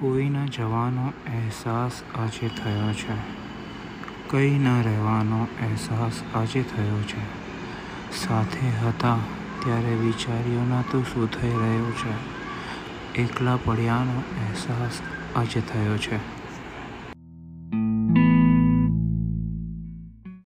કોઈના જવાનો અહેસાસ આજે થયો છે. કંઈ ન રહેવાનો અહેસાસ આજે થયો છે. સાથે હતા ત્યારે વિચાર્યોના તો શું થઈ રહ્યું છે. એકલા પડ્યાનો અહેસાસ આજે થયો છે.